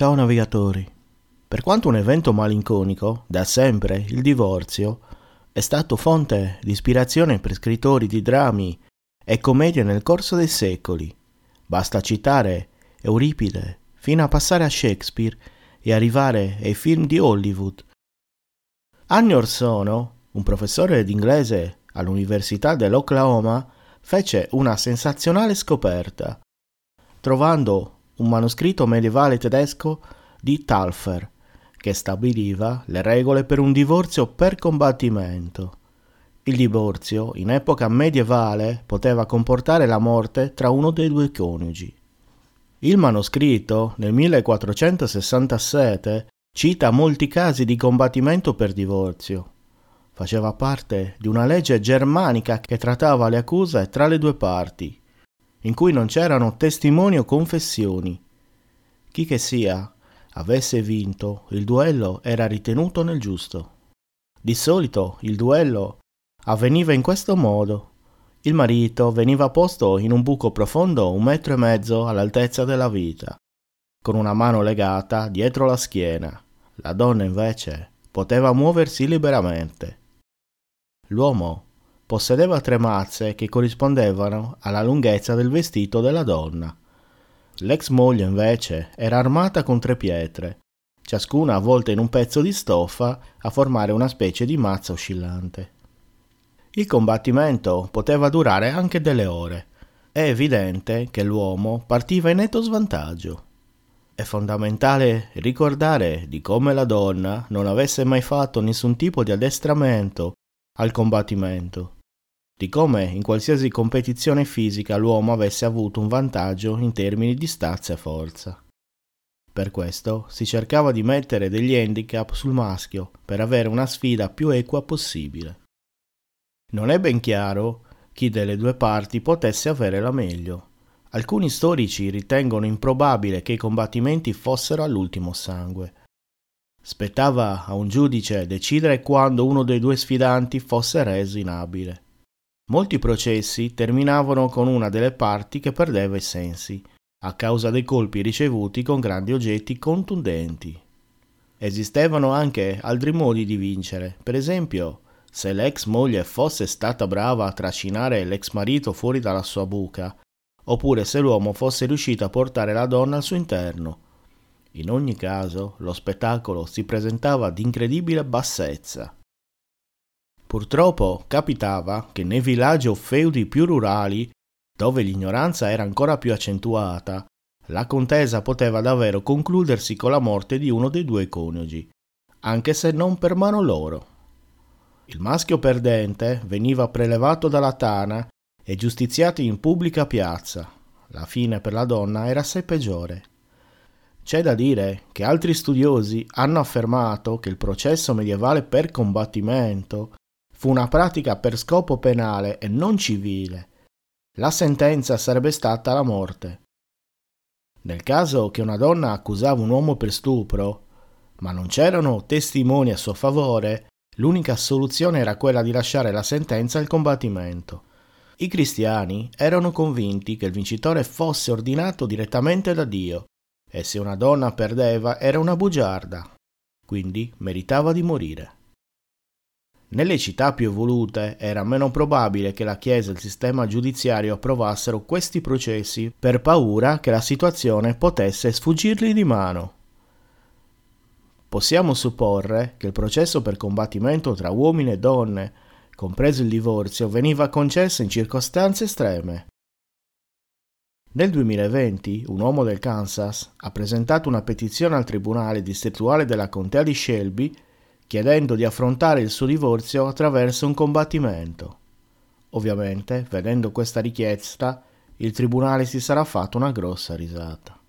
Ciao navigatori. Per quanto un evento malinconico, da sempre il divorzio è stato fonte di ispirazione per scrittori di drammi e commedie nel corso dei secoli. Basta citare Euripide fino a passare a Shakespeare e arrivare ai film di Hollywood. Anni or sono, un professore d'inglese all'Università dell'Oklahoma fece una sensazionale scoperta, trovando un manoscritto medievale tedesco di Talfer, che stabiliva le regole per un divorzio per combattimento. Il divorzio, in epoca medievale, poteva comportare la morte tra uno dei due coniugi. Il manoscritto, nel 1467, cita molti casi di combattimento per divorzio. Faceva parte di una legge germanica che trattava le accuse tra le due parti, in cui non c'erano testimoni o confessioni. Chi che sia avesse vinto, il duello era ritenuto nel giusto. Di solito il duello avveniva in questo modo. Il marito veniva posto in un buco profondo un metro e mezzo all'altezza della vita, con una mano legata dietro la schiena. La donna invece poteva muoversi liberamente. L'uomo possedeva tre mazze che corrispondevano alla lunghezza del vestito della donna. L'ex moglie invece era armata con tre pietre, ciascuna avvolta in un pezzo di stoffa a formare una specie di mazza oscillante. Il combattimento poteva durare anche delle ore. È evidente che l'uomo partiva in netto svantaggio. È fondamentale ricordare di come la donna non avesse mai fatto nessun tipo di addestramento al combattimento di come in qualsiasi competizione fisica l'uomo avesse avuto un vantaggio in termini di stazza e forza. Per questo si cercava di mettere degli handicap sul maschio per avere una sfida più equa possibile. Non è ben chiaro chi delle due parti potesse avere la meglio. Alcuni storici ritengono improbabile che i combattimenti fossero all'ultimo sangue. Spettava a un giudice decidere quando uno dei due sfidanti fosse reso inabile. Molti processi terminavano con una delle parti che perdeva i sensi, a causa dei colpi ricevuti con grandi oggetti contundenti. Esistevano anche altri modi di vincere, per esempio, se l'ex moglie fosse stata brava a trascinare l'ex marito fuori dalla sua buca, oppure se l'uomo fosse riuscito a portare la donna al suo interno. In ogni caso, lo spettacolo si presentava di incredibile bassezza. Purtroppo capitava che nei villaggi o feudi più rurali, dove l'ignoranza era ancora più accentuata, la contesa poteva davvero concludersi con la morte di uno dei due coniugi, anche se non per mano loro. Il maschio perdente veniva prelevato dalla tana e giustiziato in pubblica piazza. La fine per la donna era assai peggiore. C'è da dire che altri studiosi hanno affermato che il processo medievale per combattimento fu una pratica per scopo penale e non civile. La sentenza sarebbe stata la morte. Nel caso che una donna accusava un uomo per stupro, ma non c'erano testimoni a suo favore, l'unica soluzione era quella di lasciare la sentenza al combattimento. I cristiani erano convinti che il vincitore fosse ordinato direttamente da Dio e se una donna perdeva era una bugiarda, quindi meritava di morire. Nelle città più evolute era meno probabile che la Chiesa e il sistema giudiziario approvassero questi processi per paura che la situazione potesse sfuggirgli di mano. Possiamo supporre che il processo per combattimento tra uomini e donne, compreso il divorzio, veniva concesso in circostanze estreme. Nel 2020 un uomo del Kansas ha presentato una petizione al Tribunale distrettuale della contea di Shelby chiedendo di affrontare il suo divorzio attraverso un combattimento. Ovviamente, vedendo questa richiesta, il tribunale si sarà fatto una grossa risata.